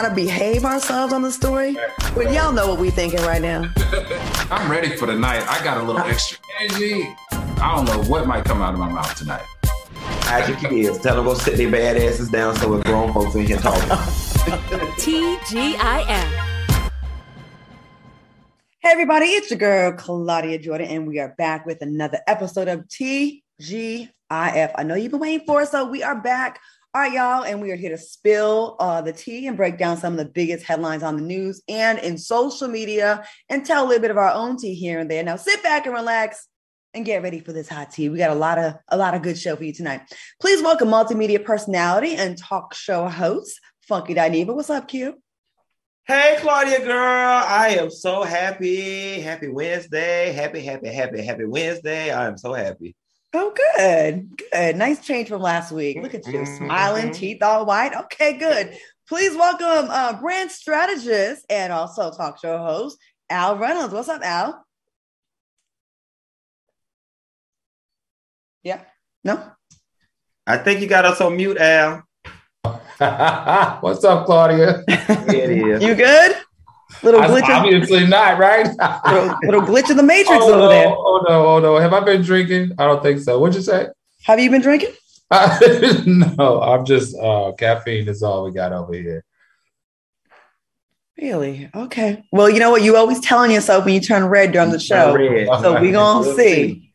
trying to behave ourselves on the story. But y'all know what we thinking right now. I'm ready for the night. I got a little ah. extra energy. I don't know what might come out of my mouth tonight. Hide your kids. Tell them go sit their bad asses down so we're grown folks in here talking. TGIF. Hey everybody, it's your girl Claudia Jordan, and we are back with another episode of TGIF. I know you've been waiting for us, so we are back. All right, y'all, and we are here to spill uh, the tea and break down some of the biggest headlines on the news and in social media, and tell a little bit of our own tea here and there. Now, sit back and relax and get ready for this hot tea. We got a lot of a lot of good show for you tonight. Please welcome multimedia personality and talk show host Funky Dineva. What's up, Q? Hey, Claudia girl. I am so happy. Happy Wednesday. Happy, happy, happy, happy Wednesday. I am so happy. Oh, good. Good. Nice change from last week. Look at you Mhm. smiling, teeth all white. Okay, good. Please welcome uh, brand strategist and also talk show host Al Reynolds. What's up, Al? Yeah. No? I think you got us on mute, Al. What's up, Claudia? It is. You good? Little glitch, in, Obviously not, right? little, little glitch in the matrix oh, over no, there. oh no, oh no. Have I been drinking? I don't think so. What'd you say? Have you been drinking? no, I'm just uh caffeine is all we got over here. Really? Okay. Well, you know what? You always telling yourself when you turn red during the show. Red. So we gonna We'll see.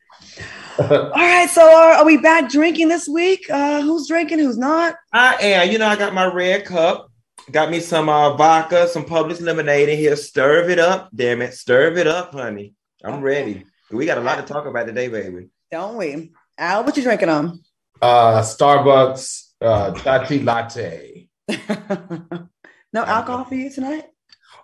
All right. So are, are we back drinking this week? Uh, who's drinking? Who's not? I am. You know, I got my red cup. Got me some uh, vodka, some Publix lemonade in here. Stir it up, damn it. Stir it up, honey. I'm ready. We got a lot to talk about today, baby. Don't we? Al, what you drinking on? uh Starbucks uh Tati latte. no alcohol for you tonight?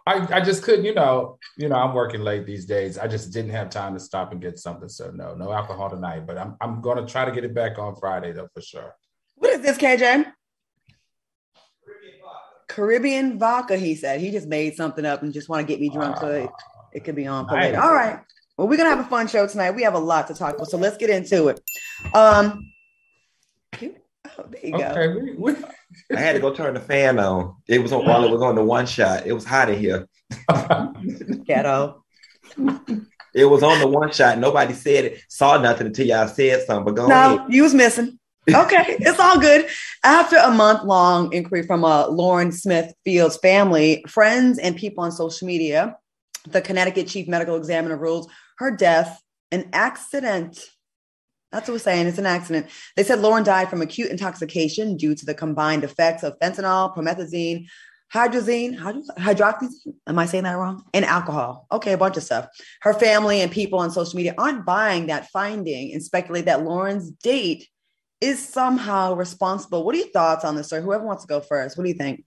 I, I just couldn't, you know, you know, I'm working late these days. I just didn't have time to stop and get something. So no, no alcohol tonight. But I'm I'm gonna try to get it back on Friday though for sure. What is this, KJ? Caribbean vodka, he said. He just made something up and just want to get me drunk so it, it could be on for later. All right. Well, we're gonna have a fun show tonight. We have a lot to talk about, so let's get into it. Um, oh, there you go. Okay, we, we I had to go turn the fan on. It was on while it was on the one shot. It was hot in here. Ghetto. It was on the one shot. Nobody said it, saw nothing until y'all said something. But go No, ahead. you was missing. Okay, it's all good. After a month long inquiry from uh, Lauren Smith Field's family, friends, and people on social media, the Connecticut chief medical examiner rules her death an accident. That's what we're saying. It's an accident. They said Lauren died from acute intoxication due to the combined effects of fentanyl, promethazine, hydrazine, hydroxyzine. Am I saying that wrong? And alcohol. Okay, a bunch of stuff. Her family and people on social media aren't buying that finding and speculate that Lauren's date is somehow responsible. What are your thoughts on this, sir? Whoever wants to go first, what do you think?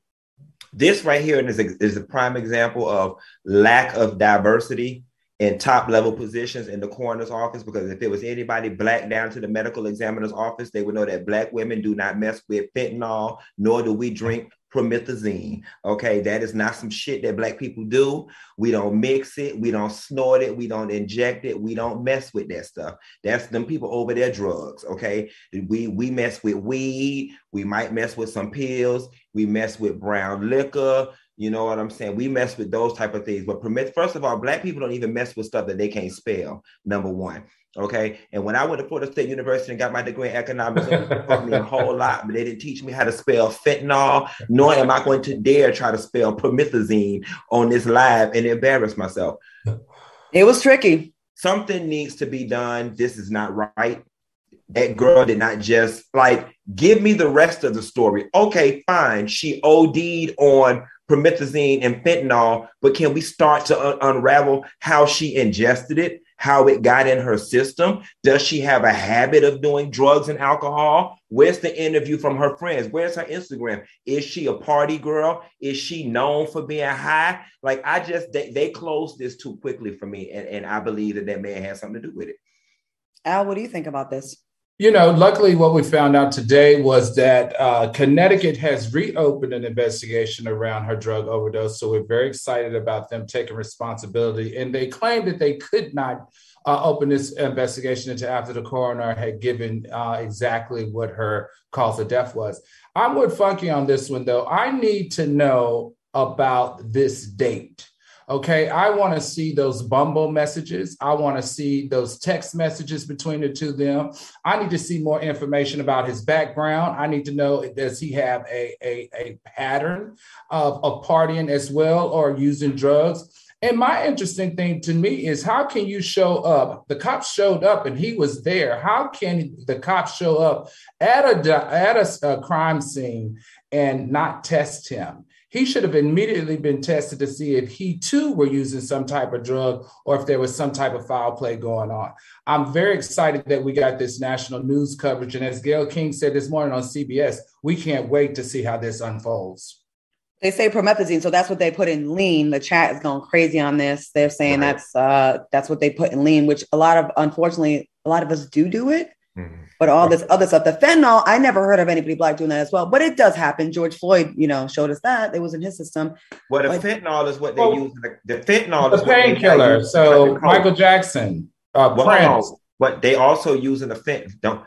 This right here is a, is a prime example of lack of diversity in top level positions in the coroner's office. Because if it was anybody black down to the medical examiner's office, they would know that black women do not mess with fentanyl, nor do we drink promethazine. Okay, that is not some shit that black people do. We don't mix it, we don't snort it, we don't inject it, we don't mess with that stuff. That's them people over their drugs. Okay, we we mess with weed, we might mess with some pills, we mess with brown liquor. You know what I'm saying? We mess with those type of things. But permit, first of all, black people don't even mess with stuff that they can't spell. Number one. Okay. And when I went to Florida State University and got my degree in economics, it taught me a whole lot, but they didn't teach me how to spell fentanyl, nor am I going to dare try to spell promethazine on this live and embarrass myself. It was tricky. Something needs to be done. This is not right. That girl did not just like give me the rest of the story. Okay, fine. She OD'd on promethazine and fentanyl, but can we start to un- unravel how she ingested it, how it got in her system? Does she have a habit of doing drugs and alcohol? Where's the interview from her friends? Where's her Instagram? Is she a party girl? Is she known for being high? Like, I just, they, they closed this too quickly for me. And, and I believe that that man has something to do with it. Al, what do you think about this? You know, luckily, what we found out today was that uh, Connecticut has reopened an investigation around her drug overdose. So we're very excited about them taking responsibility. And they claimed that they could not uh, open this investigation until after the coroner had given uh, exactly what her cause of death was. I'm with Funky on this one, though. I need to know about this date. Okay, I want to see those Bumble messages. I want to see those text messages between the two of them. I need to see more information about his background. I need to know does he have a, a, a pattern of, of partying as well or using drugs? And my interesting thing to me is how can you show up? The cops showed up and he was there. How can the cops show up at a at a, a crime scene and not test him? He should have immediately been tested to see if he too were using some type of drug or if there was some type of foul play going on. I'm very excited that we got this national news coverage. And as Gail King said this morning on CBS, we can't wait to see how this unfolds. They say promethazine, so that's what they put in lean. The chat is going crazy on this. They're saying right. that's uh, that's what they put in lean, which a lot of unfortunately a lot of us do do it. Mm-hmm. But all this other stuff, the fentanyl, I never heard of anybody black doing that as well. But it does happen. George Floyd, you know, showed us that it was in his system. Well, the but, fentanyl is what they well, use. The, the fentanyl the painkiller. So Michael Jackson, uh, well, Prince. but they also using the fent. Don't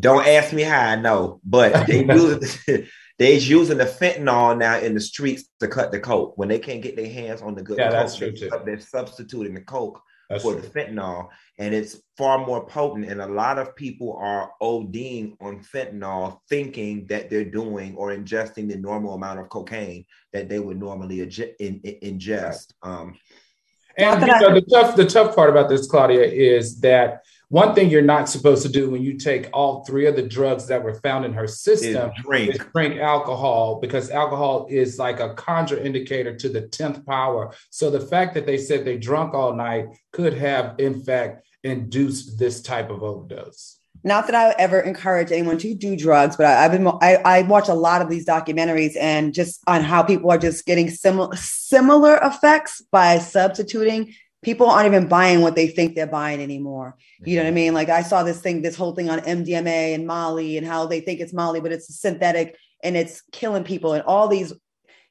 don't ask me how I know, but they use they're using the fentanyl now in the streets to cut the coke when they can't get their hands on the good. Yeah, coke, that's true too. They're substituting the coke that's for true. the fentanyl, and it's far more potent. And a lot of people are ODing on fentanyl, thinking that they're doing or ingesting the normal amount of cocaine that they would normally in, in, ingest. Um, and you know, the tough the tough part about this, Claudia, is that one thing you're not supposed to do when you take all three of the drugs that were found in her system is drink. is drink alcohol because alcohol is like a contraindicator to the 10th power. So the fact that they said they drunk all night could have, in fact, induced this type of overdose. Not that I ever encourage anyone to do drugs, but I, have been I, I watch a lot of these documentaries and just on how people are just getting similar similar effects by substituting people aren't even buying what they think they're buying anymore. You know what I mean? Like I saw this thing, this whole thing on MDMA and Molly and how they think it's Molly, but it's synthetic and it's killing people and all these.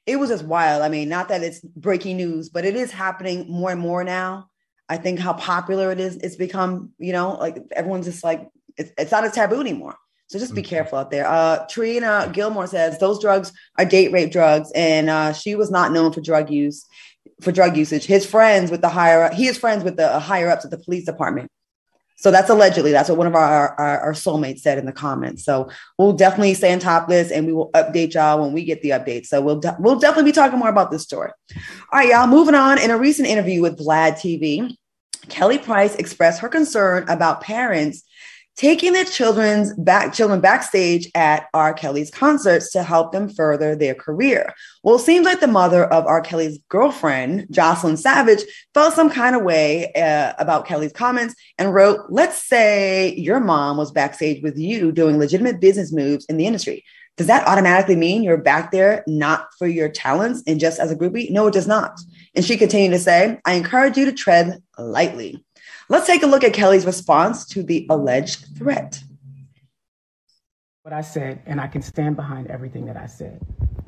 It was just wild. I mean, not that it's breaking news, but it is happening more and more now. I think how popular it is, it's become, you know, like everyone's just like, it's, it's not as taboo anymore. So just be mm-hmm. careful out there. Uh, Trina Gilmore says those drugs are date rape drugs, and uh, she was not known for drug use for drug usage. His friends with the higher he is friends with the uh, higher ups at the police department. So that's allegedly that's what one of our, our, our soulmates said in the comments. So we'll definitely stay on top of this and we will update y'all when we get the updates. So we'll de- we'll definitely be talking more about this story. All right, y'all. Moving on. In a recent interview with Vlad TV, Kelly Price expressed her concern about parents taking their children's back children backstage at R. Kelly's concerts to help them further their career. Well, it seems like the mother of R. Kelly's girlfriend, Jocelyn Savage, felt some kind of way uh, about Kelly's comments and wrote, "Let's say your mom was backstage with you doing legitimate business moves in the industry." Does that automatically mean you're back there not for your talents and just as a groupie? No, it does not. And she continued to say, I encourage you to tread lightly. Let's take a look at Kelly's response to the alleged threat. What I said, and I can stand behind everything that I said.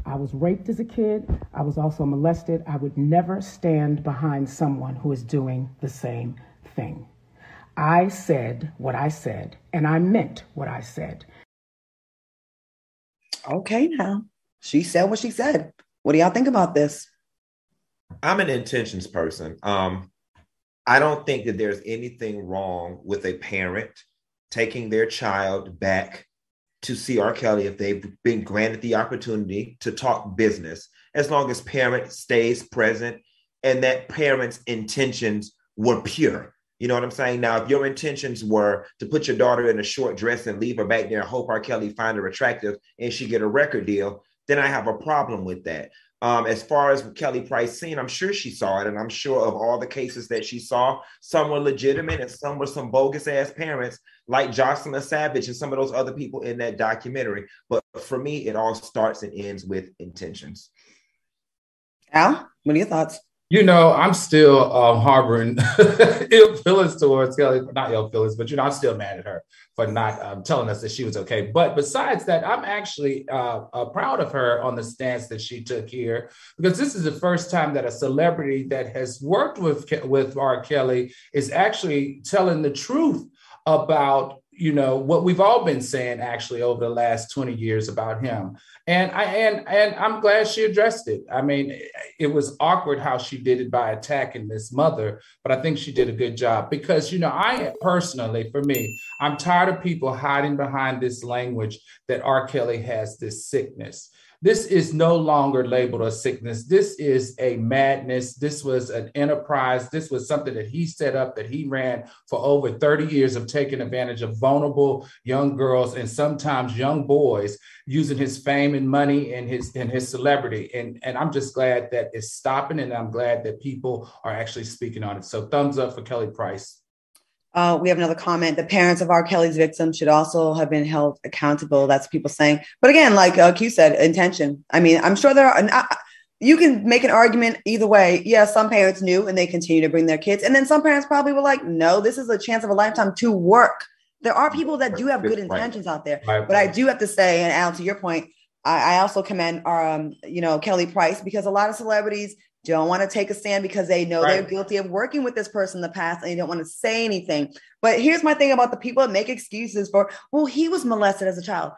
I was raped as a kid. I was also molested. I would never stand behind someone who is doing the same thing. I said what I said, and I meant what I said. Okay, now she said what she said. What do y'all think about this? I'm an intentions person. Um, I don't think that there's anything wrong with a parent taking their child back to see R. Kelly if they've been granted the opportunity to talk business, as long as parent stays present and that parent's intentions were pure. You know what I'm saying? Now, if your intentions were to put your daughter in a short dress and leave her back there and hope R. Kelly find her attractive and she get a record deal, then I have a problem with that. Um, as far as Kelly Price seen, I'm sure she saw it, and I'm sure of all the cases that she saw, some were legitimate and some were some bogus ass parents like Jocelyn Savage and some of those other people in that documentary. But for me, it all starts and ends with intentions. Al, what are your thoughts? You know, I'm still um, harboring ill feelings towards Kelly, not ill feelings, but you know, I'm still mad at her for not um, telling us that she was okay. But besides that, I'm actually uh, uh, proud of her on the stance that she took here because this is the first time that a celebrity that has worked with with R. Kelly is actually telling the truth about you know what we've all been saying actually over the last 20 years about him. And i and and i'm glad she addressed it. I mean it was awkward how she did it by attacking this mother but i think she did a good job. Because you know i personally for me i'm tired of people hiding behind this language that r. Kelly has this sickness this is no longer labeled a sickness. This is a madness. This was an enterprise. This was something that he set up, that he ran for over 30 years of taking advantage of vulnerable young girls and sometimes young boys using his fame and money and his and his celebrity. And, and I'm just glad that it's stopping and I'm glad that people are actually speaking on it. So thumbs up for Kelly Price. Uh, we have another comment. The parents of R. Kelly's victims should also have been held accountable. That's people saying. But again, like uh, Q said, intention. I mean, I'm sure there are. You can make an argument either way. Yeah, some parents knew and they continue to bring their kids, and then some parents probably were like, "No, this is a chance of a lifetime to work." There are people that do have good intentions out there, but I do have to say, and Al, to your point, I, I also commend our, um, you know, Kelly Price because a lot of celebrities don't want to take a stand because they know right. they're guilty of working with this person in the past and they don't want to say anything. But here's my thing about the people that make excuses for, well, he was molested as a child.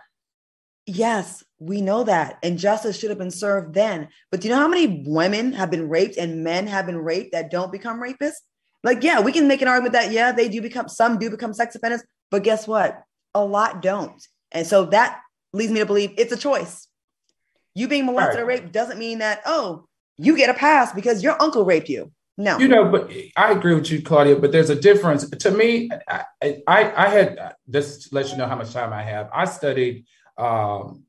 Yes, we know that. And justice should have been served then. But do you know how many women have been raped and men have been raped that don't become rapists? Like, yeah, we can make an argument that, yeah, they do become, some do become sex offenders. But guess what? A lot don't. And so that leads me to believe it's a choice. You being molested right. or raped doesn't mean that, oh, you get a pass because your uncle raped you. No. You know, but I agree with you, Claudia, but there's a difference. To me, I, I, I had, just to let you know how much time I have, I studied um,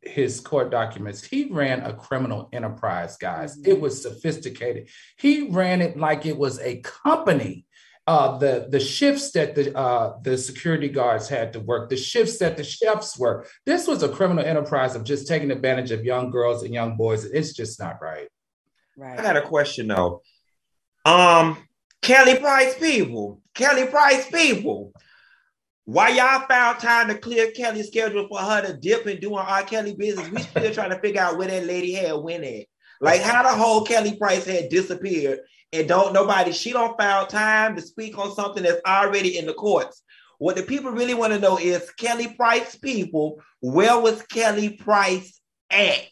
his court documents. He ran a criminal enterprise, guys. Mm-hmm. It was sophisticated. He ran it like it was a company. Uh, the the shifts that the uh, the security guards had to work, the shifts that the chefs work. This was a criminal enterprise of just taking advantage of young girls and young boys. It's just not right. Right. I got a question though. Um, Kelly Price people, Kelly Price people. Why y'all found time to clear Kelly's schedule for her to dip and doing R. Kelly business? We still trying to figure out where that lady had went at. Like how the whole Kelly Price had disappeared and don't nobody, she don't found time to speak on something that's already in the courts. What the people really want to know is Kelly Price people, where was Kelly Price at?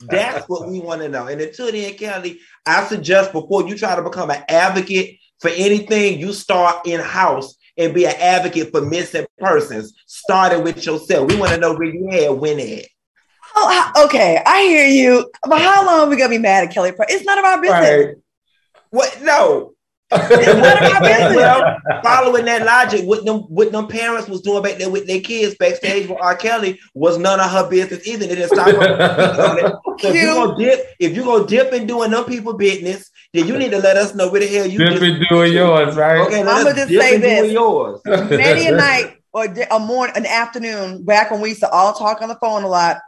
That's what we want to know. And until then, Kelly, I suggest before you try to become an advocate for anything, you start in house and be an advocate for missing persons. Starting with yourself. We want to know where you had when at. Oh, okay. I hear you. But how long are we gonna be mad at Kelly? It's none of our business. Right. What? No. well, following that logic, what them what them parents was doing back there with their kids backstage with R. Kelly was none of her business either. They didn't stop her. So if you gonna dip, if you gonna dip and doing them people business, then you need to let us know where the hell you dip and doing yours, right? Okay, I'm gonna just say this: yours. many a night or a morning, an afternoon, back when we used to all talk on the phone a lot,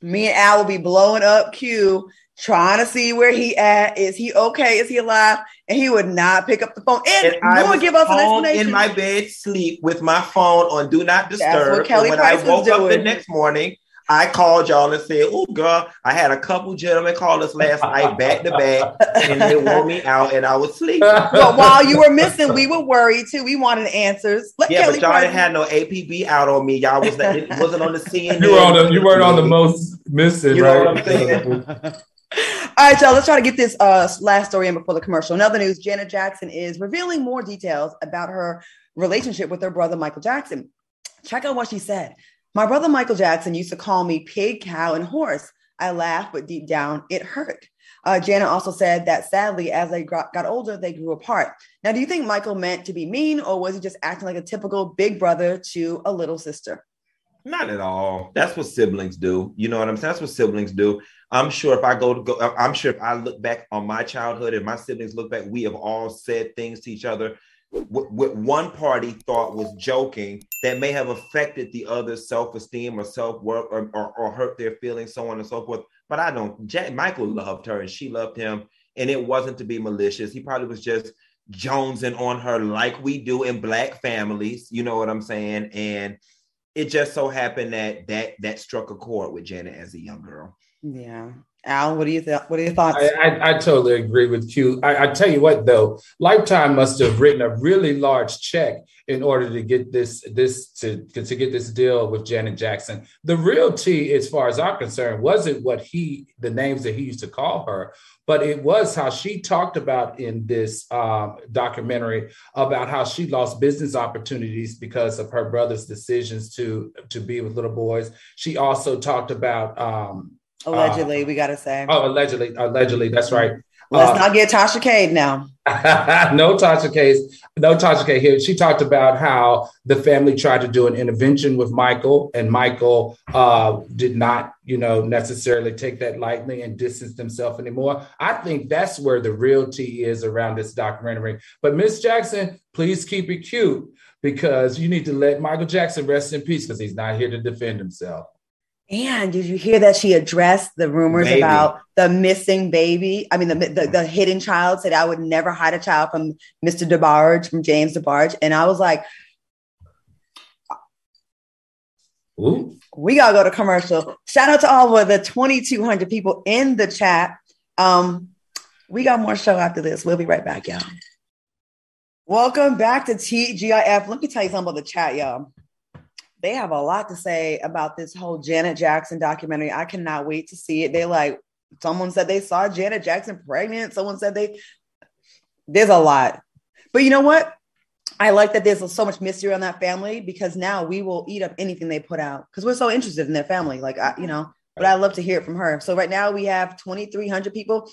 me and Al would be blowing up Q trying to see where he at. Is he okay? Is he alive? And he would not pick up the phone. And, and no one give us an explanation. In my bed, sleep with my phone on do not disturb. That's what Kelly and when Price I woke up the next morning, I called y'all and said, "Oh, girl, I had a couple gentlemen call us last night back to back, and they wore me out, and I was sleeping." But while you were missing, we were worried too. We wanted answers. Let yeah, Kelly but y'all didn't have no APB out on me. Y'all was it wasn't on the CNN. You were on the, you weren't on the most missing, you right? Know what I'm saying? All right, y'all, let's try to get this uh, last story in before the commercial. In other news, Janet Jackson is revealing more details about her relationship with her brother, Michael Jackson. Check out what she said. My brother, Michael Jackson, used to call me pig, cow, and horse. I laughed, but deep down, it hurt. Uh, Janet also said that sadly, as they got, got older, they grew apart. Now, do you think Michael meant to be mean, or was he just acting like a typical big brother to a little sister? Not at all. That's what siblings do. You know what I'm saying? That's what siblings do. I'm sure if I go to go, I'm sure if I look back on my childhood and my siblings look back, we have all said things to each other. What one party thought was joking that may have affected the other's self-esteem or self-worth or, or, or, hurt their feelings, so on and so forth. But I don't. Jack, Michael loved her and she loved him, and it wasn't to be malicious. He probably was just jonesing on her like we do in black families. You know what I'm saying? And it just so happened that that that struck a chord with Janet as a young girl. Yeah. Al, what do you think? What are your thoughts? I, I, I, totally agree with Q. I, tell you what, though, Lifetime must have written a really large check in order to get this this to to get this deal with Janet Jackson. The real T, as far as I'm concerned, wasn't what he the names that he used to call her, but it was how she talked about in this um, documentary about how she lost business opportunities because of her brother's decisions to to be with little boys. She also talked about. Um, allegedly, uh, we got to say. Oh, allegedly, allegedly, that's right. Let's uh, not get Tasha Cade now. no Tasha Cade. No Tasha Cade here. She talked about how the family tried to do an intervention with Michael, and Michael uh, did not, you know, necessarily take that lightly and distance himself anymore. I think that's where the real tea is around this documentary. But Miss Jackson, please keep it cute because you need to let Michael Jackson rest in peace because he's not here to defend himself. And did you hear that she addressed the rumors baby. about the missing baby? I mean, the, the, the hidden child said I would never hide a child from Mr. DeBarge, from James DeBarge, and I was like, Ooh. we gotta go to commercial. Shout out to all of the 2,200 people in the chat. Um, we got more show after this. We'll be right back, y'all. Welcome back to TGIF. Let me tell you something about the chat, y'all they have a lot to say about this whole Janet Jackson documentary. I cannot wait to see it. They like someone said they saw Janet Jackson pregnant. Someone said they there's a lot. But you know what? I like that there's so much mystery on that family because now we will eat up anything they put out because we're so interested in their family. Like I, you mm-hmm. know, but I love to hear it from her. So right now we have 2,300 people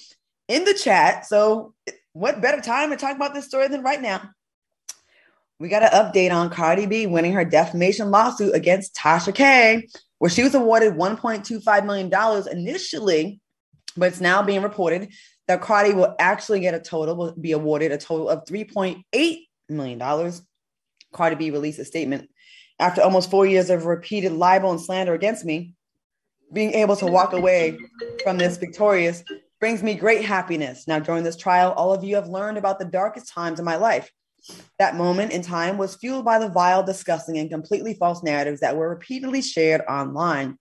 in the chat. So what better time to talk about this story than right now? We got an update on Cardi B winning her defamation lawsuit against Tasha K, where she was awarded $1.25 million initially, but it's now being reported that Cardi will actually get a total, will be awarded a total of $3.8 million. Cardi B released a statement after almost four years of repeated libel and slander against me. Being able to walk away from this victorious brings me great happiness. Now, during this trial, all of you have learned about the darkest times in my life that moment in time was fueled by the vile, disgusting, and completely false narratives that were repeatedly shared online.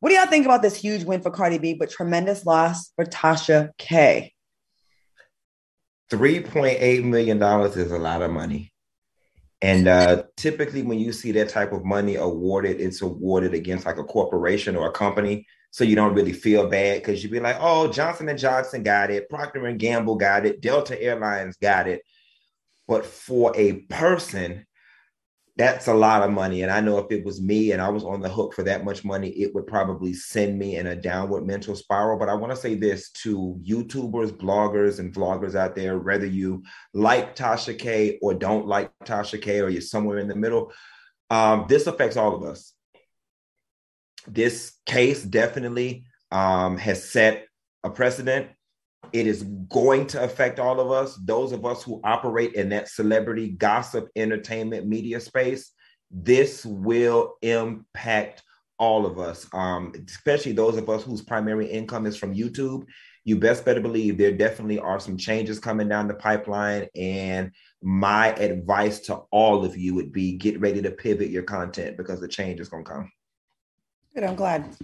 What do y'all think about this huge win for Cardi B, but tremendous loss for Tasha K? $3.8 million is a lot of money. And uh, typically, when you see that type of money awarded, it's awarded against like a corporation or a company. So you don't really feel bad because you'd be like, oh, Johnson and Johnson got it, Procter and Gamble got it, Delta Airlines got it. But for a person, that's a lot of money. And I know if it was me and I was on the hook for that much money, it would probably send me in a downward mental spiral. But I want to say this to YouTubers, bloggers, and vloggers out there, whether you like Tasha K or don't like Tasha K or you're somewhere in the middle, um, this affects all of us. This case definitely um, has set a precedent it is going to affect all of us, those of us who operate in that celebrity gossip entertainment media space. This will impact all of us, um, especially those of us whose primary income is from YouTube. You best better believe there definitely are some changes coming down the pipeline. And my advice to all of you would be get ready to pivot your content because the change is going to come. Good. I'm glad.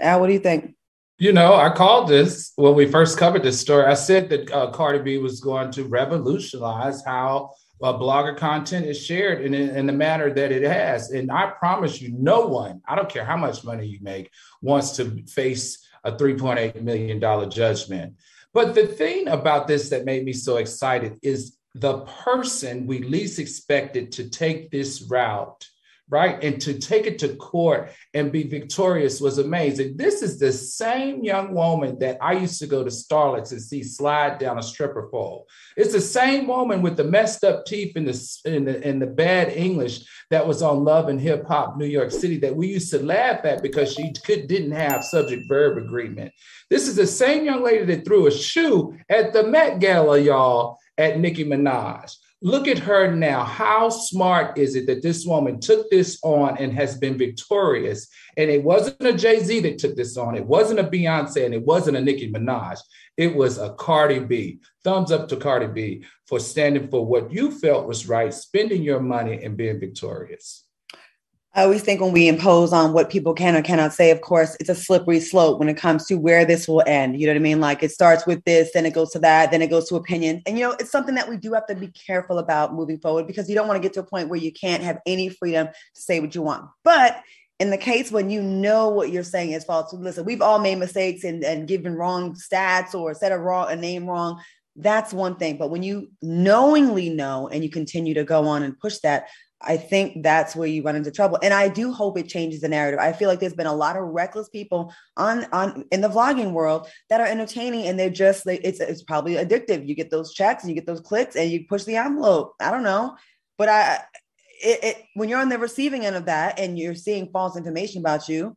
Al, what do you think? You know, I called this when we first covered this story. I said that uh, Cardi B was going to revolutionize how uh, blogger content is shared in, in the manner that it has. And I promise you, no one, I don't care how much money you make, wants to face a $3.8 million judgment. But the thing about this that made me so excited is the person we least expected to take this route right? And to take it to court and be victorious was amazing. This is the same young woman that I used to go to Starlets and see slide down a stripper pole. It's the same woman with the messed up teeth and the, and the, and the bad English that was on Love and Hip Hop New York City that we used to laugh at because she could, didn't have subject verb agreement. This is the same young lady that threw a shoe at the Met Gala, y'all, at Nicki Minaj. Look at her now. How smart is it that this woman took this on and has been victorious? And it wasn't a Jay Z that took this on. It wasn't a Beyonce and it wasn't a Nicki Minaj. It was a Cardi B. Thumbs up to Cardi B for standing for what you felt was right, spending your money and being victorious. I always think when we impose on what people can or cannot say, of course, it's a slippery slope when it comes to where this will end. You know what I mean? Like it starts with this, then it goes to that, then it goes to opinion. And, you know, it's something that we do have to be careful about moving forward because you don't want to get to a point where you can't have any freedom to say what you want. But in the case when you know what you're saying is false, listen, we've all made mistakes and, and given wrong stats or said a wrong a name wrong. That's one thing. But when you knowingly know and you continue to go on and push that, I think that's where you run into trouble. And I do hope it changes the narrative. I feel like there's been a lot of reckless people on on in the vlogging world that are entertaining and they're just like it's it's probably addictive. You get those checks and you get those clicks and you push the envelope. I don't know. But I it, it when you're on the receiving end of that and you're seeing false information about you,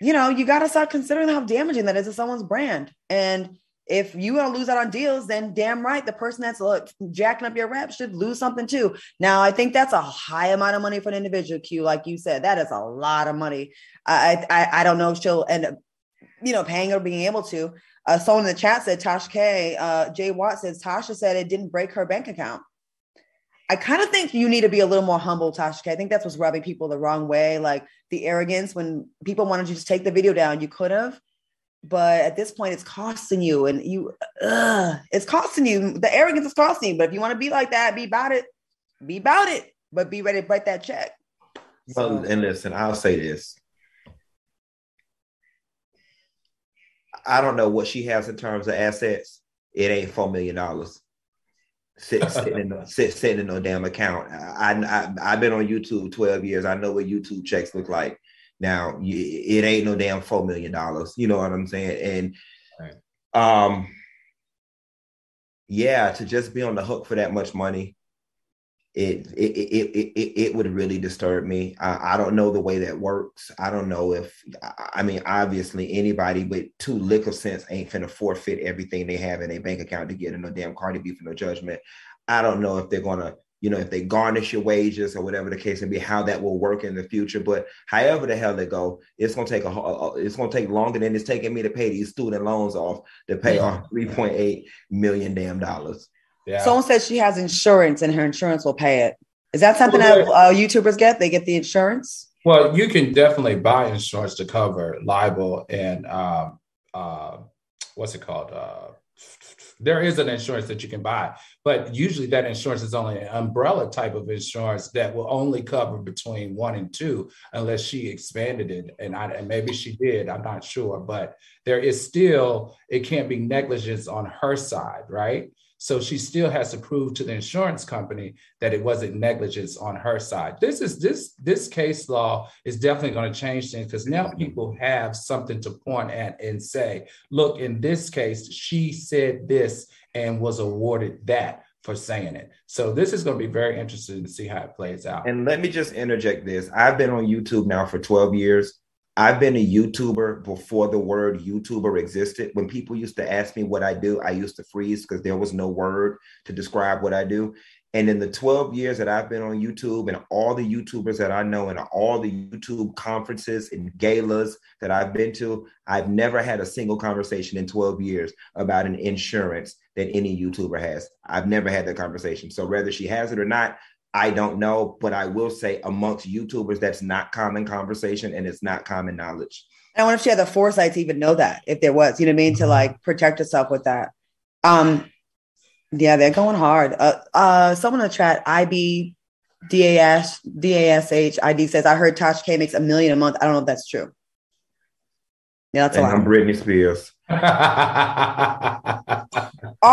you know, you got to start considering how damaging that is to someone's brand. And if you want to lose out on deals, then damn right, the person that's look, jacking up your rep should lose something too. Now, I think that's a high amount of money for an individual. Q, like you said, that is a lot of money. I I, I don't know if she'll end up, you know, paying or being able to. Uh, someone in the chat said Tosh K. Uh, Jay Watt says Tasha said it didn't break her bank account. I kind of think you need to be a little more humble, Tasha K. I think that's what's rubbing people the wrong way. Like the arrogance when people wanted you to take the video down, you could have but at this point it's costing you and you uh, it's costing you the arrogance is costing you but if you want to be like that be about it be about it but be ready to write that check. Well so. and listen i'll say this. I don't know what she has in terms of assets. It ain't four million dollars. Sit, sitting in sit, sitting in no damn account. I, I i've been on youtube 12 years. I know what youtube checks look like now it ain't no damn four million dollars. You know what I'm saying? And right. um, yeah, to just be on the hook for that much money, it it it it, it would really disturb me. I, I don't know the way that works. I don't know if I mean obviously anybody with two lick of sense ain't finna forfeit everything they have in a bank account to get in no damn Cardi B for no judgment. I don't know if they're gonna you know, if they garnish your wages or whatever the case may be, how that will work in the future. But however the hell they go, it's gonna take a, a it's gonna take longer than it's taking me to pay these student loans off to pay off three point eight million damn dollars. Yeah. Someone says she has insurance and her insurance will pay it. Is that something well, that uh, YouTubers get? They get the insurance. Well, you can definitely buy insurance to cover libel and um, uh, what's it called? Uh, there is an insurance that you can buy, but usually that insurance is only an umbrella type of insurance that will only cover between one and two, unless she expanded it. And, I, and maybe she did, I'm not sure, but there is still, it can't be negligence on her side, right? So she still has to prove to the insurance company that it wasn't negligence on her side. This is this this case law is definitely going to change things because now mm-hmm. people have something to point at and say, look, in this case, she said this and was awarded that for saying it. So this is going to be very interesting to see how it plays out. And let me just interject this. I've been on YouTube now for 12 years. I've been a YouTuber before the word YouTuber existed. When people used to ask me what I do, I used to freeze because there was no word to describe what I do. And in the 12 years that I've been on YouTube and all the YouTubers that I know and all the YouTube conferences and galas that I've been to, I've never had a single conversation in 12 years about an insurance that any YouTuber has. I've never had that conversation. So whether she has it or not, I don't know, but I will say amongst YouTubers, that's not common conversation and it's not common knowledge. I wonder if she had the foresight to even know that, if there was, you know what I mean, to mm-hmm. like protect herself with that. Um, yeah, they're going hard. Uh, uh, someone in the chat, IB DAS DASH ID says, I heard Tosh K makes a million a month. I don't know if that's true. Yeah, that's and a lot. I'm Britney Spears. All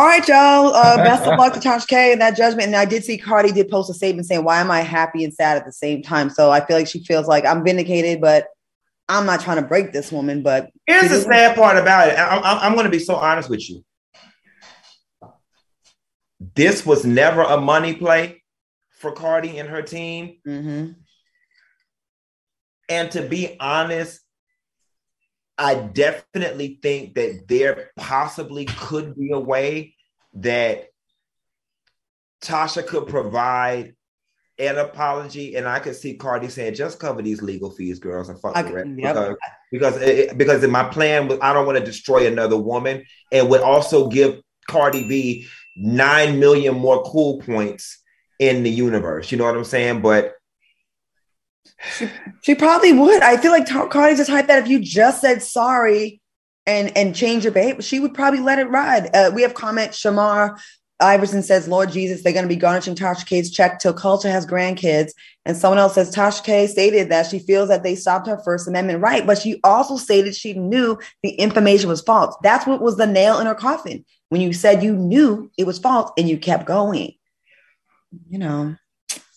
right, y'all. Uh, best of luck to Tosh K and that judgment. And I did see Cardi did post a statement saying, "Why am I happy and sad at the same time?" So I feel like she feels like I'm vindicated, but I'm not trying to break this woman. But here's the sad part about it. I'm, I'm going to be so honest with you. This was never a money play for Cardi and her team. Mm-hmm. And to be honest, I definitely think that there possibly could be a way that Tasha could provide an apology, and I could see Cardi saying, "Just cover these legal fees, girls, and fuck I, the rest." Yep. Because because, it, because in my plan was I don't want to destroy another woman, and would also give Cardi B nine million more cool points in the universe. You know what I'm saying? But She, she probably would. I feel like Cardi's the type that if you just said sorry and and change your behavior, she would probably let it ride. Uh, we have comment Shamar Iverson says, Lord Jesus, they're going to be garnishing Tasha K's check till Kulture has grandkids. And someone else says, Tasha K stated that she feels that they stopped her First Amendment right, but she also stated she knew the information was false. That's what was the nail in her coffin. When you said you knew it was false and you kept going. You know,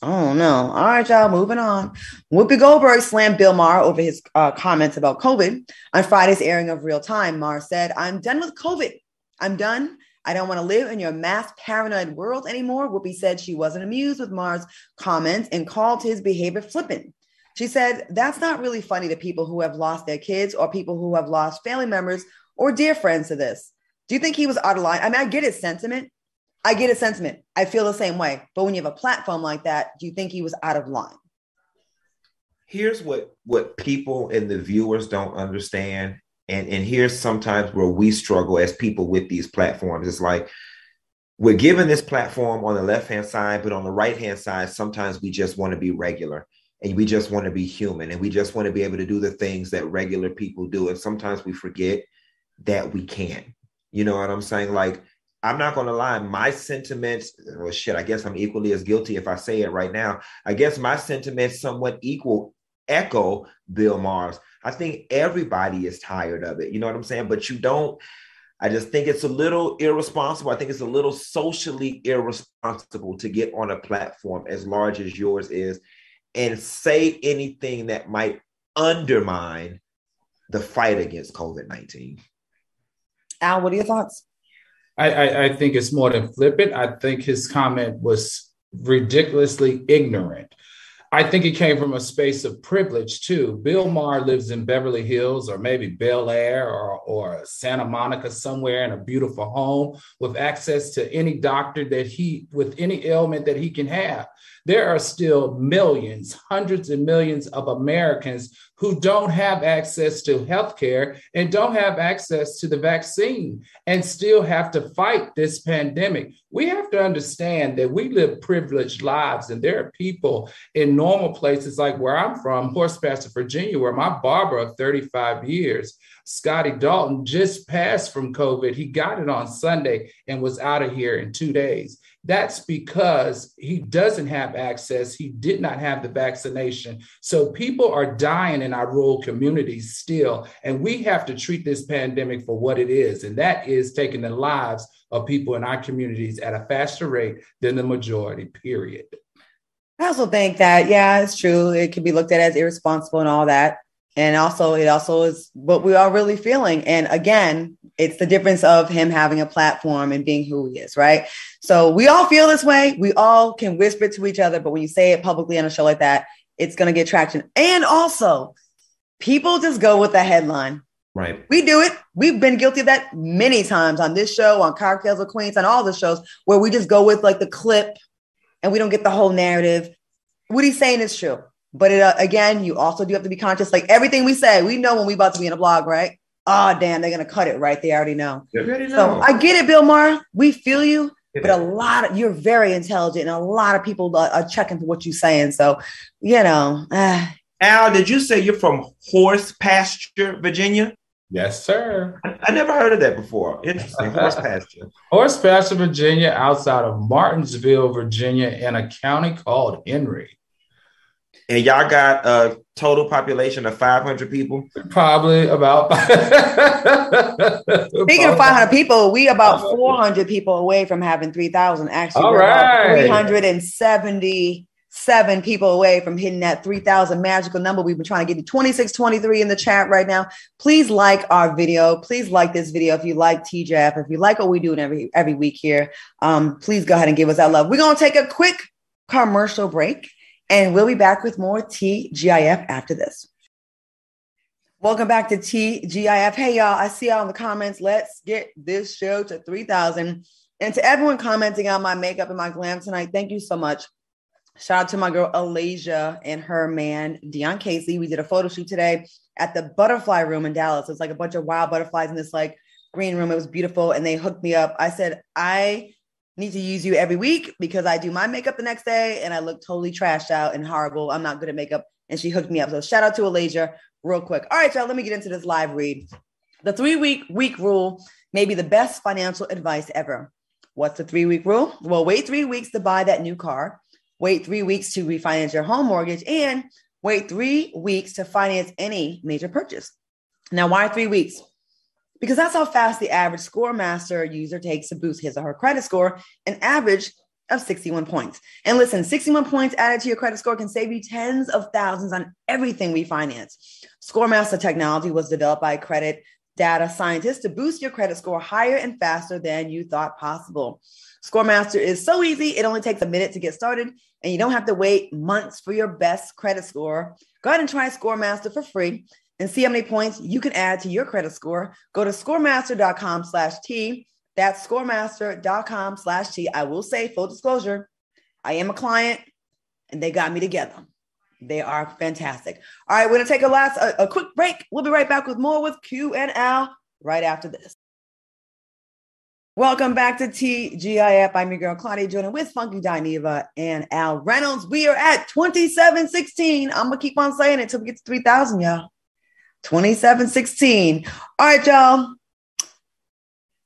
Oh no. All right, y'all, moving on. Whoopi Goldberg slammed Bill Maher over his uh, comments about COVID. On Friday's airing of Real Time, Maher said, I'm done with COVID. I'm done. I don't want to live in your mass paranoid world anymore. Whoopi said she wasn't amused with Maher's comments and called his behavior flippant. She said, That's not really funny to people who have lost their kids or people who have lost family members or dear friends to this. Do you think he was out of line? I mean, I get his sentiment. I get a sentiment. I feel the same way. But when you have a platform like that, do you think he was out of line? Here's what what people and the viewers don't understand. And, and here's sometimes where we struggle as people with these platforms. It's like we're given this platform on the left hand side, but on the right hand side, sometimes we just want to be regular and we just want to be human and we just want to be able to do the things that regular people do. And sometimes we forget that we can. You know what I'm saying? Like I'm not going to lie, my sentiments, well, shit, I guess I'm equally as guilty if I say it right now. I guess my sentiments somewhat equal echo Bill Maher's. I think everybody is tired of it. You know what I'm saying? But you don't, I just think it's a little irresponsible. I think it's a little socially irresponsible to get on a platform as large as yours is and say anything that might undermine the fight against COVID 19. Al, what are your thoughts? I, I, I think it's more than flippant. I think his comment was ridiculously ignorant. I think it came from a space of privilege too. Bill Maher lives in Beverly Hills or maybe Bel Air or, or Santa Monica somewhere in a beautiful home with access to any doctor that he, with any ailment that he can have there are still millions, hundreds of millions of Americans who don't have access to health care and don't have access to the vaccine and still have to fight this pandemic. We have to understand that we live privileged lives, and there are people in normal places like where I'm from, Horse Pasture, Virginia, where my barber of 35 years, Scotty Dalton, just passed from COVID. He got it on Sunday and was out of here in two days. That's because he doesn't have access. He did not have the vaccination. So people are dying in our rural communities still. And we have to treat this pandemic for what it is. And that is taking the lives of people in our communities at a faster rate than the majority, period. I also think that, yeah, it's true. It can be looked at as irresponsible and all that and also it also is what we are really feeling. And again it's the difference of him having a platform and being who he is right? So we all feel this way. We all can whisper to each other. But when you say it publicly on a show like that it's going to get traction. And also people just go with the headline. Right. We do it. We've been guilty of that many times on this show on cocktails of queens on all the shows where we just go with like the clip and we don't get the whole narrative. What he's saying is true but it, uh, again, you also do have to be conscious. Like everything we say, we know when we about to be in a blog, right? Oh, damn, they're gonna cut it right. They already know. Already know. So I get it, Bill Maher. We feel you, but a lot of you're very intelligent, and a lot of people are, are checking for what you're saying. So, you know. Uh, Al, did you say you're from Horse Pasture, Virginia? Yes, sir. I, I never heard of that before. Interesting. Horse Pasture. Horse Pasture, Virginia, outside of Martinsville, Virginia, in a county called Henry and y'all got a total population of 500 people? Probably about speaking of 500 people we about 400 people away from having 3000 actually All right. 377 people away from hitting that 3000 magical number. We've been trying to get to 2623 in the chat right now. Please like our video. Please like this video if you like tjaf if you like what we do every every week here. Um, please go ahead and give us that love. We're going to take a quick commercial break and we'll be back with more TGIF after this. Welcome back to TGIF. Hey, y'all, I see y'all in the comments. Let's get this show to 3,000. And to everyone commenting on my makeup and my glam tonight, thank you so much. Shout out to my girl Alasia and her man, Dion Casey. We did a photo shoot today at the Butterfly Room in Dallas. It's like a bunch of wild butterflies in this like green room. It was beautiful. And they hooked me up. I said, I need to use you every week because I do my makeup the next day and I look totally trashed out and horrible. I'm not good at makeup. and she hooked me up. So shout out to Alasia real quick. All right, y'all, let me get into this live read. The three week week rule may be the best financial advice ever. What's the three week rule? Well, wait three weeks to buy that new car, wait three weeks to refinance your home mortgage, and wait three weeks to finance any major purchase. Now, why three weeks? Because that's how fast the average ScoreMaster user takes to boost his or her credit score, an average of 61 points. And listen, 61 points added to your credit score can save you tens of thousands on everything we finance. ScoreMaster technology was developed by credit data scientists to boost your credit score higher and faster than you thought possible. ScoreMaster is so easy, it only takes a minute to get started, and you don't have to wait months for your best credit score. Go ahead and try ScoreMaster for free and see how many points you can add to your credit score. Go to scoremaster.com slash T. That's scoremaster.com slash T. I will say, full disclosure, I am a client and they got me together. They are fantastic. All right, we're gonna take a last a, a quick break. We'll be right back with more with Q and Al right after this. Welcome back to TGIF. I'm your girl Claudia Jordan with Funky Dineva and Al Reynolds. We are at 2716. I'm gonna keep on saying it until we get to 3,000, y'all. 2716. All right, y'all.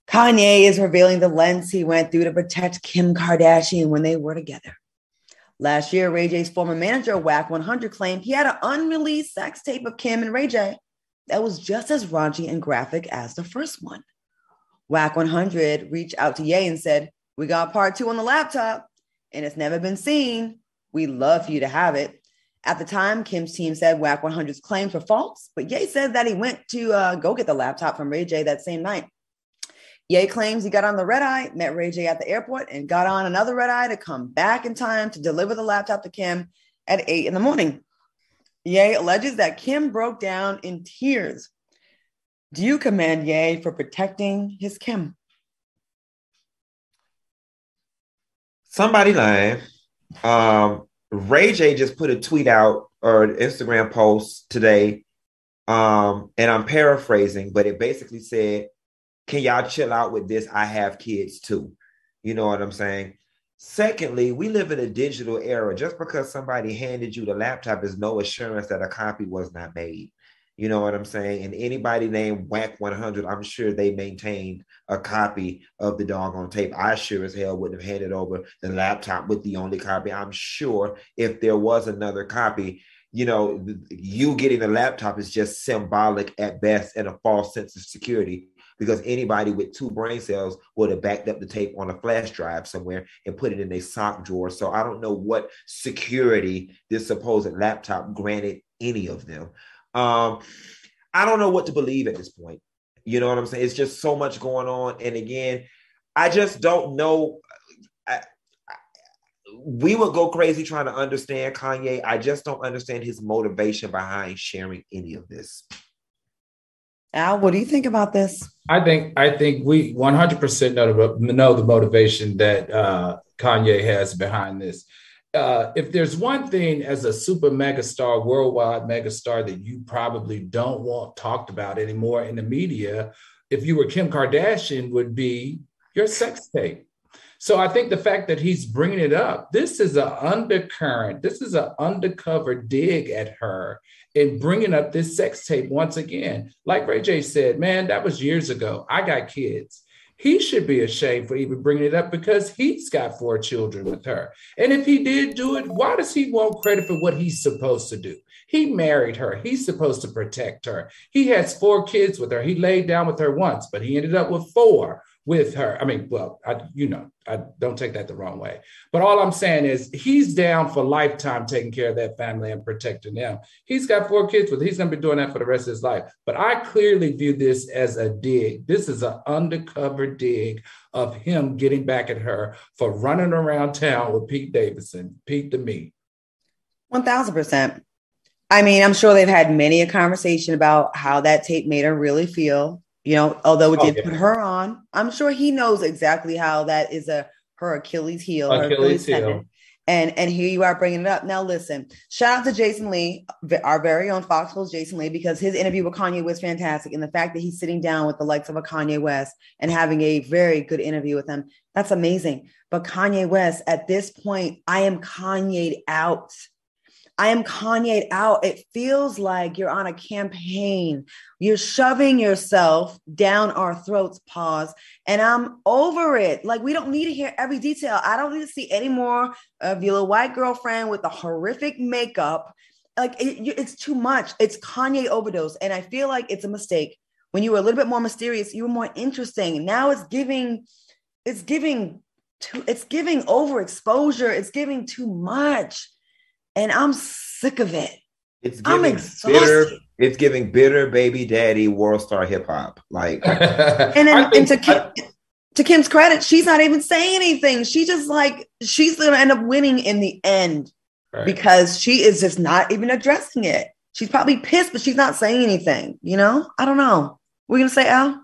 Kanye is revealing the lens he went through to protect Kim Kardashian when they were together. Last year, Ray J's former manager, Wack 100, claimed he had an unreleased sex tape of Kim and Ray J that was just as raunchy and graphic as the first one. Wack 100 reached out to Ye and said, We got part two on the laptop, and it's never been seen. We'd love for you to have it. At the time, Kim's team said Wack 100's claims were false, but Ye said that he went to uh, go get the laptop from Ray J that same night. Ye claims he got on the red eye, met Ray J at the airport, and got on another red eye to come back in time to deliver the laptop to Kim at eight in the morning. Ye alleges that Kim broke down in tears. Do you commend Ye for protecting his Kim? Somebody lying. Um, Ray J just put a tweet out or an Instagram post today, um, and I'm paraphrasing, but it basically said, can y'all chill out with this? I have kids too. You know what I'm saying? Secondly, we live in a digital era. Just because somebody handed you the laptop is no assurance that a copy was not made. You know what I'm saying? And anybody named Wack 100, I'm sure they maintained a copy of the doggone tape. I sure as hell wouldn't have handed over the laptop with the only copy. I'm sure if there was another copy, you know, you getting the laptop is just symbolic at best and a false sense of security because anybody with two brain cells would have backed up the tape on a flash drive somewhere and put it in a sock drawer. So I don't know what security this supposed laptop granted any of them. Um, I don't know what to believe at this point. You know what I'm saying? It's just so much going on. And again, I just don't know. I, I, we would go crazy trying to understand Kanye. I just don't understand his motivation behind sharing any of this. Al, what do you think about this? I think I think we 100% know the, know the motivation that uh, Kanye has behind this. Uh, if there's one thing as a super megastar, worldwide megastar that you probably don't want talked about anymore in the media, if you were Kim Kardashian, would be your sex tape. So I think the fact that he's bringing it up, this is an undercurrent, this is an undercover dig at her in bringing up this sex tape once again. Like Ray J said, man, that was years ago. I got kids. He should be ashamed for even bringing it up because he's got four children with her. And if he did do it, why does he want credit for what he's supposed to do? He married her. He's supposed to protect her. He has four kids with her. He laid down with her once, but he ended up with four with her. I mean, well, I, you know, I don't take that the wrong way. But all I'm saying is he's down for lifetime taking care of that family and protecting them. He's got four kids with. He's going to be doing that for the rest of his life. But I clearly view this as a dig. This is an undercover dig of him getting back at her for running around town with Pete Davidson, Pete the me. One thousand percent. I mean, I'm sure they've had many a conversation about how that tape made her really feel you know, although it oh, did yeah. put her on, I'm sure he knows exactly how that is a her Achilles heel, Achilles, Achilles heel. And and here you are bringing it up. Now listen, shout out to Jason Lee, our very own Fox Soul's Jason Lee, because his interview with Kanye was fantastic, and the fact that he's sitting down with the likes of a Kanye West and having a very good interview with him, that's amazing. But Kanye West, at this point, I am Kanye'd out. I am Kanye out. It feels like you're on a campaign. You're shoving yourself down our throats, pause. And I'm over it. Like, we don't need to hear every detail. I don't need to see any more of your little white girlfriend with the horrific makeup. Like, it, it's too much. It's Kanye overdose. And I feel like it's a mistake. When you were a little bit more mysterious, you were more interesting. Now it's giving, it's giving, too, it's giving overexposure. It's giving too much and I'm sick of it. It's giving bitter. It's giving bitter baby daddy world star hip hop. Like, and then, and to Kim, to Kim's credit, she's not even saying anything. She just like she's gonna end up winning in the end right. because she is just not even addressing it. She's probably pissed, but she's not saying anything. You know, I don't know. We're gonna say Al.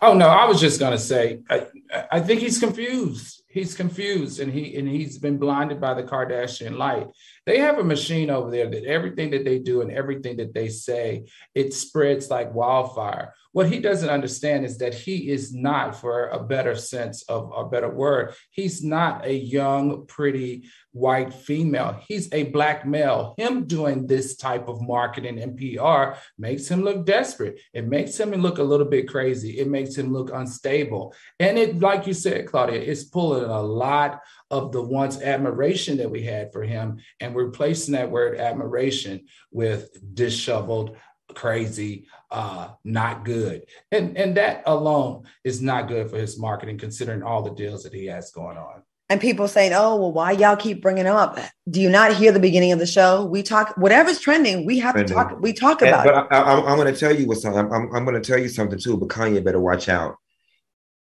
Oh no, I was just gonna say I, I think he's confused. He's confused and he and he's been blinded by the Kardashian light. They have a machine over there that everything that they do and everything that they say, it spreads like wildfire. What he doesn't understand is that he is not, for a better sense of a better word, he's not a young, pretty white female. He's a black male. Him doing this type of marketing and PR makes him look desperate. It makes him look a little bit crazy. It makes him look unstable. And it, like you said, Claudia, it's pulling a lot of the once admiration that we had for him and replacing that word admiration with disheveled crazy uh not good and and that alone is not good for his marketing considering all the deals that he has going on and people saying oh well why y'all keep bringing him up do you not hear the beginning of the show we talk whatever's trending we have trending. to talk we talk about and, but I, am going to tell you what's I'm, I'm, I'm going to tell you something too but kanye better watch out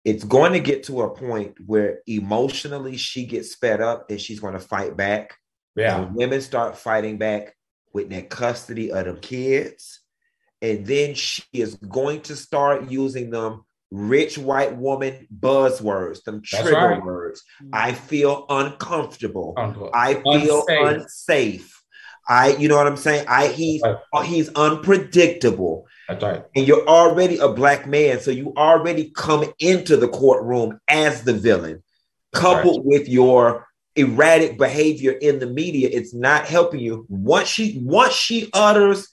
it's going to get to a point where emotionally she gets fed up and she's going to fight back. Yeah. And women start fighting back with that custody of the kids. And then she is going to start using them rich white woman buzzwords, them trigger right. words. I feel uncomfortable. I feel unsafe. unsafe. I, you know what I'm saying? I he's right. Uh, he's unpredictable. That's right. And you're already a black man, so you already come into the courtroom as the villain, coupled right. with your erratic behavior in the media. It's not helping you. Once she once she utters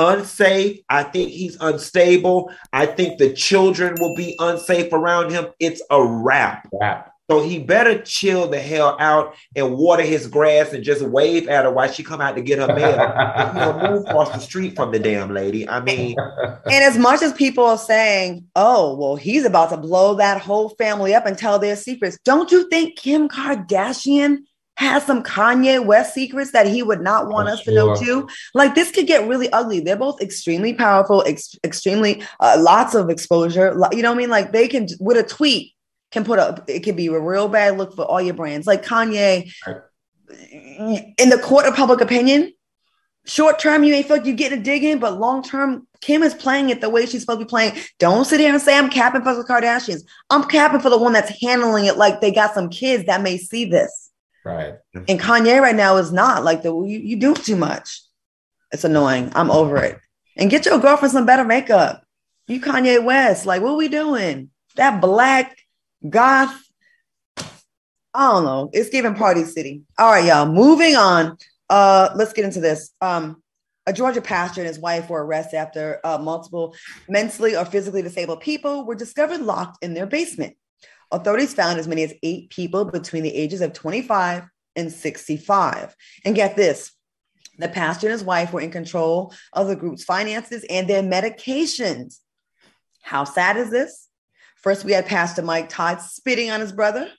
unsafe, I think he's unstable. I think the children will be unsafe around him. It's a wrap. Wrap. So he better chill the hell out and water his grass and just wave at her while she come out to get her mail. he'll move across the street from the damn lady. I mean, and as much as people are saying, "Oh, well, he's about to blow that whole family up and tell their secrets," don't you think Kim Kardashian has some Kanye West secrets that he would not want us sure. to know too. Like this could get really ugly. They're both extremely powerful, ex- extremely uh, lots of exposure. You know what I mean? Like they can with a tweet can put up it could be a real bad look for all your brands like kanye in the court of public opinion short term you ain't feel like you getting a dig in but long term kim is playing it the way she's supposed to be playing don't sit here and say i'm capping for the kardashians i'm capping for the one that's handling it like they got some kids that may see this right and kanye right now is not like the you, you do too much it's annoying i'm over it and get your girlfriend some better makeup you kanye west like what we doing that black goth. I don't know. It's giving party city. All right, y'all. Moving on. Uh, let's get into this. Um, a Georgia pastor and his wife were arrested after uh, multiple mentally or physically disabled people were discovered locked in their basement. Authorities found as many as eight people between the ages of 25 and 65. And get this the pastor and his wife were in control of the group's finances and their medications. How sad is this? First, we had Pastor Mike Todd spitting on his brother,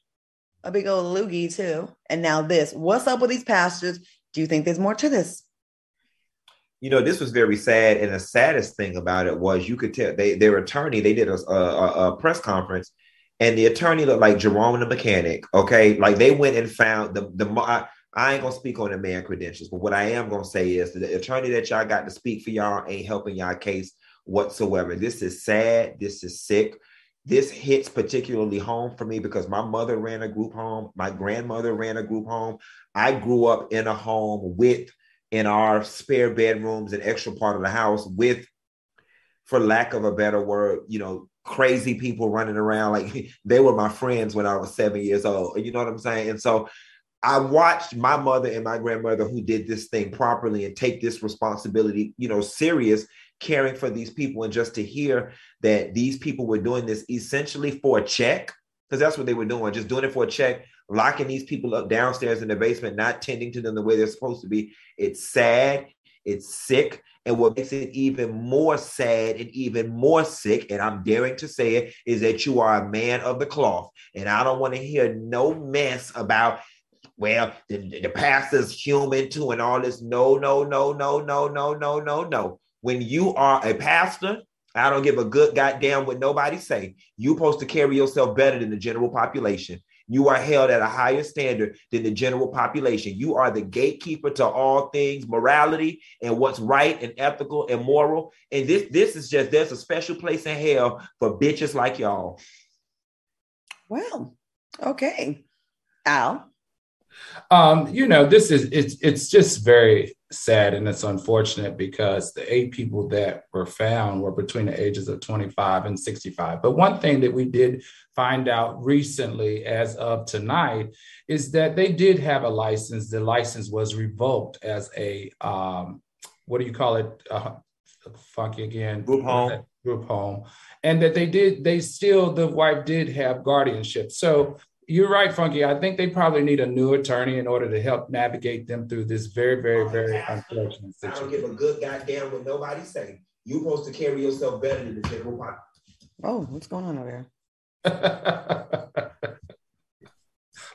a big old loogie, too. And now this. What's up with these pastors? Do you think there's more to this? You know, this was very sad. And the saddest thing about it was you could tell they, their attorney, they did a, a, a press conference, and the attorney looked like Jerome the mechanic. Okay. Like they went and found the, the, I, I ain't gonna speak on the man credentials, but what I am gonna say is the attorney that y'all got to speak for y'all ain't helping y'all case whatsoever. This is sad. This is sick this hits particularly home for me because my mother ran a group home, my grandmother ran a group home. I grew up in a home with in our spare bedrooms an extra part of the house with for lack of a better word, you know, crazy people running around like they were my friends when I was 7 years old. You know what I'm saying? And so I watched my mother and my grandmother who did this thing properly and take this responsibility, you know, serious, caring for these people. And just to hear that these people were doing this essentially for a check, because that's what they were doing, just doing it for a check, locking these people up downstairs in the basement, not tending to them the way they're supposed to be. It's sad, it's sick. And what makes it even more sad and even more sick, and I'm daring to say it, is that you are a man of the cloth. And I don't want to hear no mess about well, the, the pastor's human too, and all this. No, no, no, no, no, no, no, no, no. When you are a pastor, I don't give a good goddamn what nobody say. You're supposed to carry yourself better than the general population. You are held at a higher standard than the general population. You are the gatekeeper to all things morality and what's right and ethical and moral. And this, this is just there's a special place in hell for bitches like y'all. Well, okay. Al. Um, you know, this is it's it's just very sad and it's unfortunate because the eight people that were found were between the ages of 25 and 65. But one thing that we did find out recently, as of tonight, is that they did have a license. The license was revoked as a um, what do you call it? Uh, funky again. Group home. Group home, and that they did. They still the wife did have guardianship. So you're right, Funky. I think they probably need a new attorney in order to help navigate them through this very, very, very unfortunate situation. I don't give a good goddamn what nobody say. You're supposed to carry yourself better than the general population. Oh, what's going on over here?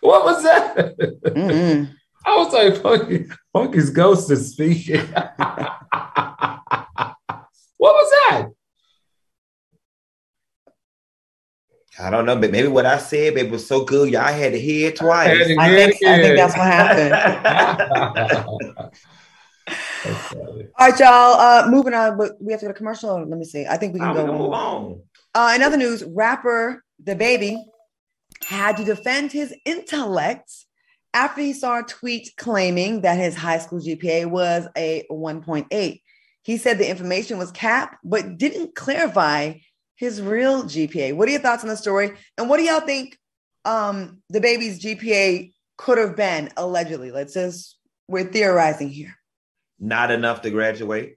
what was that? Mm-hmm. I was like, Funky, Funky's ghost is speaking. what was that? I don't know, but maybe what I said maybe was so good, y'all had to hear it twice. I think, I think that's what happened. All right, y'all. Uh, moving on, but we have to go to commercial. Let me see. I think we can go. Move on. Uh, in other news, rapper DaBaby had to defend his intellect after he saw a tweet claiming that his high school GPA was a 1.8. He said the information was cap, but didn't clarify his real GPA. What are your thoughts on the story? And what do y'all think um, baby's GPA could have been allegedly? Let's just, we're theorizing here. Not enough to graduate.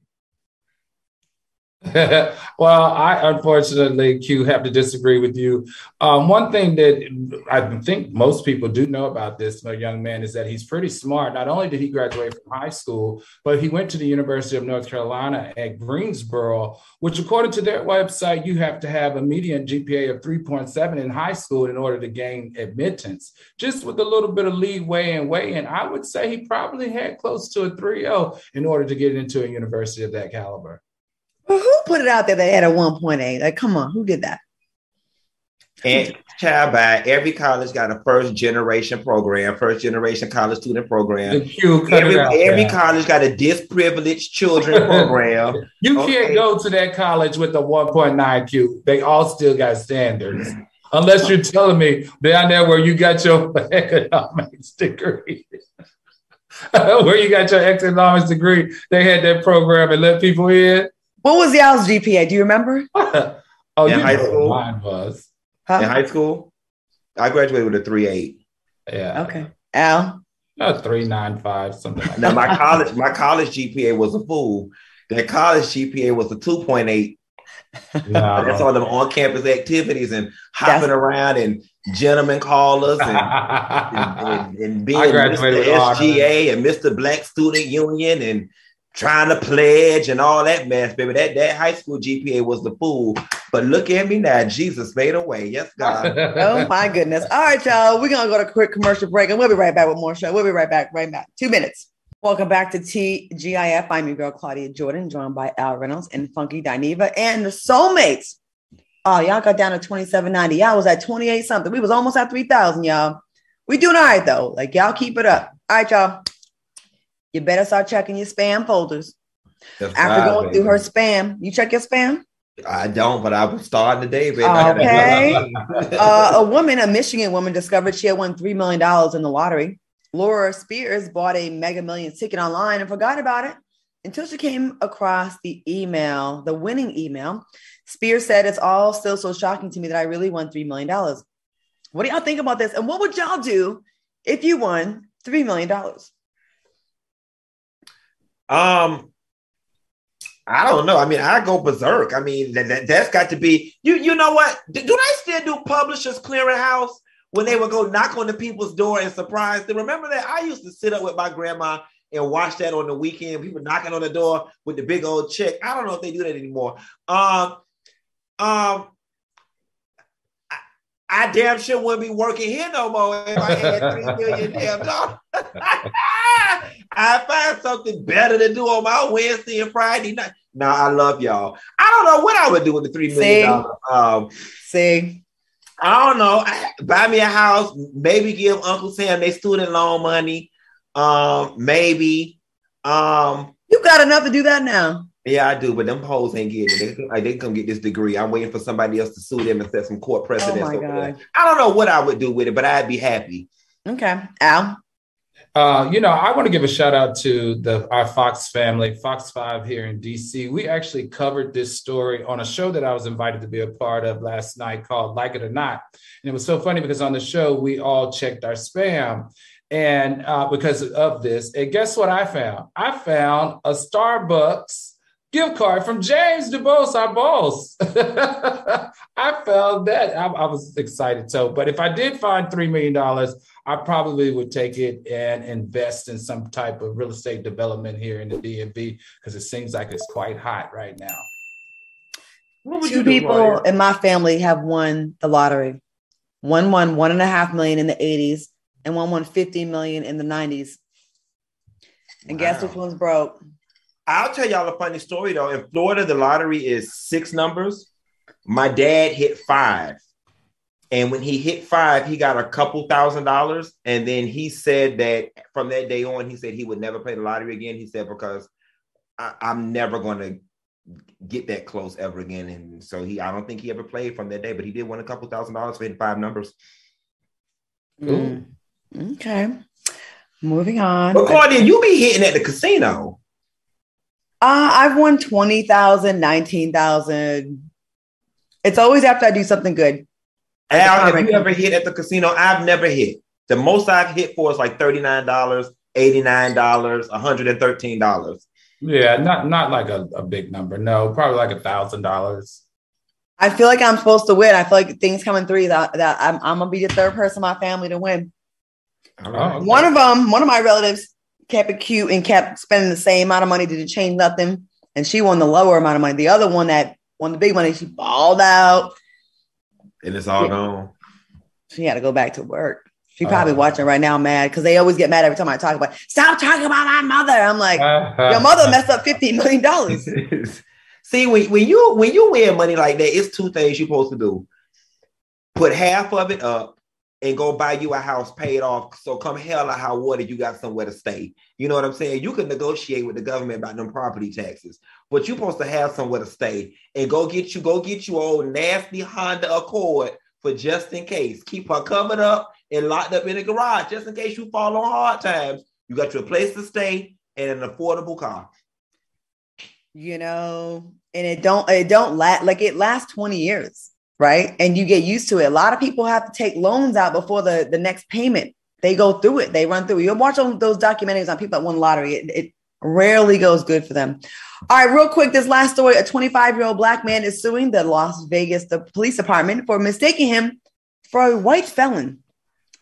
well, I unfortunately, Q, have to disagree with you. Um, one thing that I think most people do know about this young man is that he's pretty smart. Not only did he graduate from high school, but he went to the University of North Carolina at Greensboro, which, according to their website, you have to have a median GPA of 3.7 in high school in order to gain admittance. Just with a little bit of leeway and weigh in, I would say he probably had close to a 3.0 in order to get into a university of that caliber. Well, who put it out there that had a 1.8? Like, come on, who did that? And child by every college got a first generation program, first generation college student program. every, every college got a disprivileged children program. you okay. can't go to that college with a 1.9 Q. They all still got standards. Unless you're telling me down there where you got your economics degree. where you got your economics degree, they had that program and let people in. What was y'all's GPA? Do you remember? oh, in high school. Mine was. Huh? In high school, I graduated with a three eight. Yeah. Okay. Al. A three nine five something. Like now my college my college GPA was a fool. That college GPA was a two point eight. No. That's all them on campus activities and hopping That's- around and gentlemen callers and, and, and, and being Mr. SGA and Mr. Black Student Union and trying to pledge and all that mess, baby. That that high school GPA was the fool. But look at me now, Jesus made a way. Yes, God. oh my goodness. All right, y'all. We're gonna go to a quick commercial break and we'll be right back with more show. We'll be right back, right back. Two minutes. Welcome back to TGIF. I'm your girl Claudia Jordan, joined by Al Reynolds and Funky Dineva and the soulmates. Oh, y'all got down to 2790. Y'all was at 28 something. We was almost at 3,000, y'all. We doing all right though. Like y'all keep it up. All right, y'all you better start checking your spam folders. That's After going baby. through her spam, you check your spam? I don't, but I was starting today, baby. Okay. uh, a woman, a Michigan woman, discovered she had won $3 million in the lottery. Laura Spears bought a mega million ticket online and forgot about it until she came across the email, the winning email. Spears said, It's all still so shocking to me that I really won $3 million. What do y'all think about this? And what would y'all do if you won three million dollars? Um, I don't know. I mean, I go berserk. I mean, that, that has got to be you. You know what? Do, do they still do Publishers Clearinghouse when they would go knock on the people's door and surprise them? Remember that? I used to sit up with my grandma and watch that on the weekend. People knocking on the door with the big old check. I don't know if they do that anymore. Um, um, I damn sure wouldn't be working here no more if I had three million damn dollars. I find something better to do on my Wednesday and Friday night. Now I love y'all. I don't know what I would do with the three million dollars. Um, See, I don't know. Buy me a house. Maybe give Uncle Sam their student loan money. Um, maybe. Um, you got enough to do that now. Yeah, I do, but them hoes ain't getting it. They, like, they come get this degree. I'm waiting for somebody else to sue them and set some court precedents. Oh my God. I don't know what I would do with it, but I'd be happy. Okay, Al. Uh, you know, I want to give a shout out to the our Fox family, Fox Five here in DC. We actually covered this story on a show that I was invited to be a part of last night called Like It or Not, and it was so funny because on the show we all checked our spam, and uh, because of this, and guess what I found? I found a Starbucks gift card from James DuBose, our boss. I found that. I, I, was excited. So, but if I did find $3 million, I probably would take it and invest in some type of real estate development here in the DMV because it seems like it's quite hot right now. Two people in my family have won the lottery. One won one and a half million in the 80s, and one won 50 million in the 90s. And wow. guess which one's broke? I'll tell y'all a funny story though. In Florida, the lottery is six numbers. My dad hit five. And when he hit five, he got a couple thousand dollars. And then he said that from that day on, he said he would never play the lottery again. He said, because I, am never going to get that close ever again. And so he, I don't think he ever played from that day, but he did win a couple thousand dollars for hitting five numbers. Mm. Okay. Moving on. But Claudia, you be hitting at the casino. Uh, I've won 20,000, 19,000. It's always after I do something good. Al, have you ever hit at the casino? I've never hit. The most I've hit for is like $39, $89, $113. Yeah, not not like a, a big number. No, probably like a thousand dollars. I feel like I'm supposed to win. I feel like things coming through that, that I'm, I'm gonna be the third person in my family to win. Oh, okay. One of them, one of my relatives kept it cute and kept spending the same amount of money, didn't change nothing. And she won the lower amount of money. The other one that won the big money, she balled out. And it's all gone. She had to go back to work. She probably uh, watching right now, mad because they always get mad every time I talk about. Stop talking about my mother. I'm like, your mother messed up fifteen million dollars. See, when, when you when you win money like that, it's two things you're supposed to do: put half of it up and go buy you a house paid off. So come hell or high water, you got somewhere to stay. You know what I'm saying? You can negotiate with the government about them property taxes, but you're supposed to have somewhere to stay and go get you, go get you old nasty Honda Accord for just in case. Keep her covered up and locked up in the garage just in case you fall on hard times. You got your place to stay and an affordable car. You know, and it don't it don't last like it lasts 20 years right? And you get used to it. A lot of people have to take loans out before the, the next payment. They go through it, they run through it. You'll watch all those documentaries on people that won lottery. It, it rarely goes good for them. All right, real quick, this last story a 25 year old black man is suing the Las Vegas the police department for mistaking him for a white felon,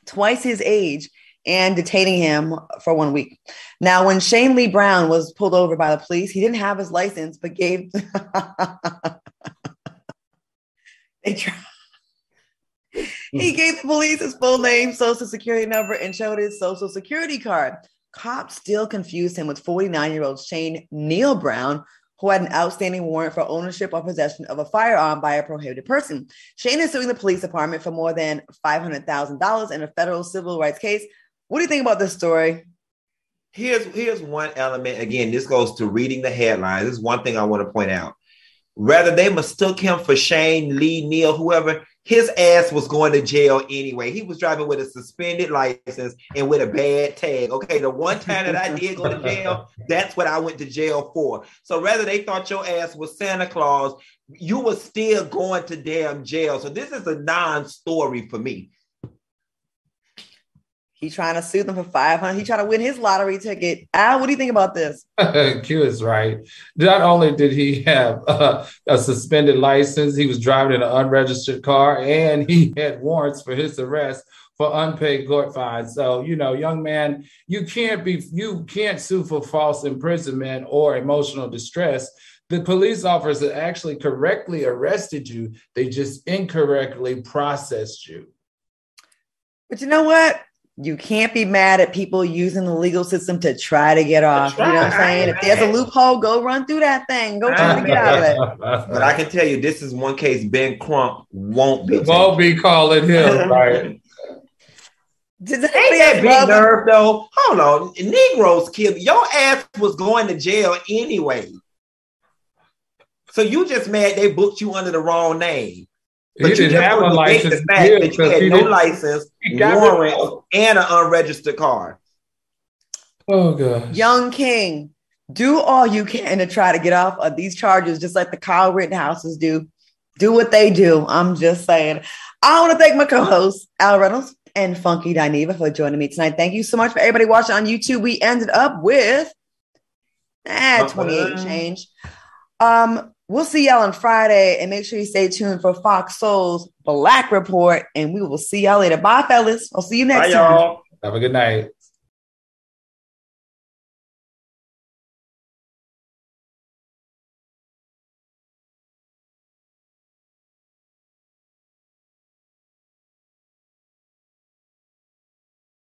twice his age, and detaining him for one week. Now, when Shane Lee Brown was pulled over by the police, he didn't have his license, but gave They tried. he gave the police his full name, social security number, and showed his social security card. Cops still confused him with 49 year old Shane Neil Brown, who had an outstanding warrant for ownership or possession of a firearm by a prohibited person. Shane is suing the police department for more than $500,000 in a federal civil rights case. What do you think about this story? Here's here's one element. Again, this goes to reading the headlines. This is one thing I want to point out. Rather, they mistook him for Shane, Lee, Neil, whoever. His ass was going to jail anyway. He was driving with a suspended license and with a bad tag. Okay, the one time that I did go to jail, that's what I went to jail for. So rather they thought your ass was Santa Claus, you were still going to damn jail. So this is a non-story for me. He trying to sue them for 500. He trying to win his lottery ticket. Al, what do you think about this? Q is right. Not only did he have uh, a suspended license, he was driving in an unregistered car, and he had warrants for his arrest for unpaid court fines. So, you know, young man, you can't be you can't sue for false imprisonment or emotional distress. The police officer actually correctly arrested you. They just incorrectly processed you. But you know what? You can't be mad at people using the legal system to try to get off. You know what I'm saying? If there's a loophole, go run through that thing. Go try to get out of it. But I can tell you, this is one case Ben Crump won't be. Won't be calling him, right? Did Ain't that big nerve though? Hold on. Negroes killed your ass was going to jail anyway. So you just mad they booked you under the wrong name. But he you didn't have a license. The fact that you had no license, warrant, and an unregistered car. Oh god. Young King, do all you can to try to get off of these charges, just like the Kyle Rittenhouses do. Do what they do. I'm just saying. I want to thank my co-hosts, Al Reynolds and Funky Dineva for joining me tonight. Thank you so much for everybody watching on YouTube. We ended up with ah, 28 change. Um, We'll see y'all on Friday and make sure you stay tuned for Fox Soul's Black Report. And we will see y'all later. Bye, fellas. I'll see you next Bye, time. Y'all. Have a good night.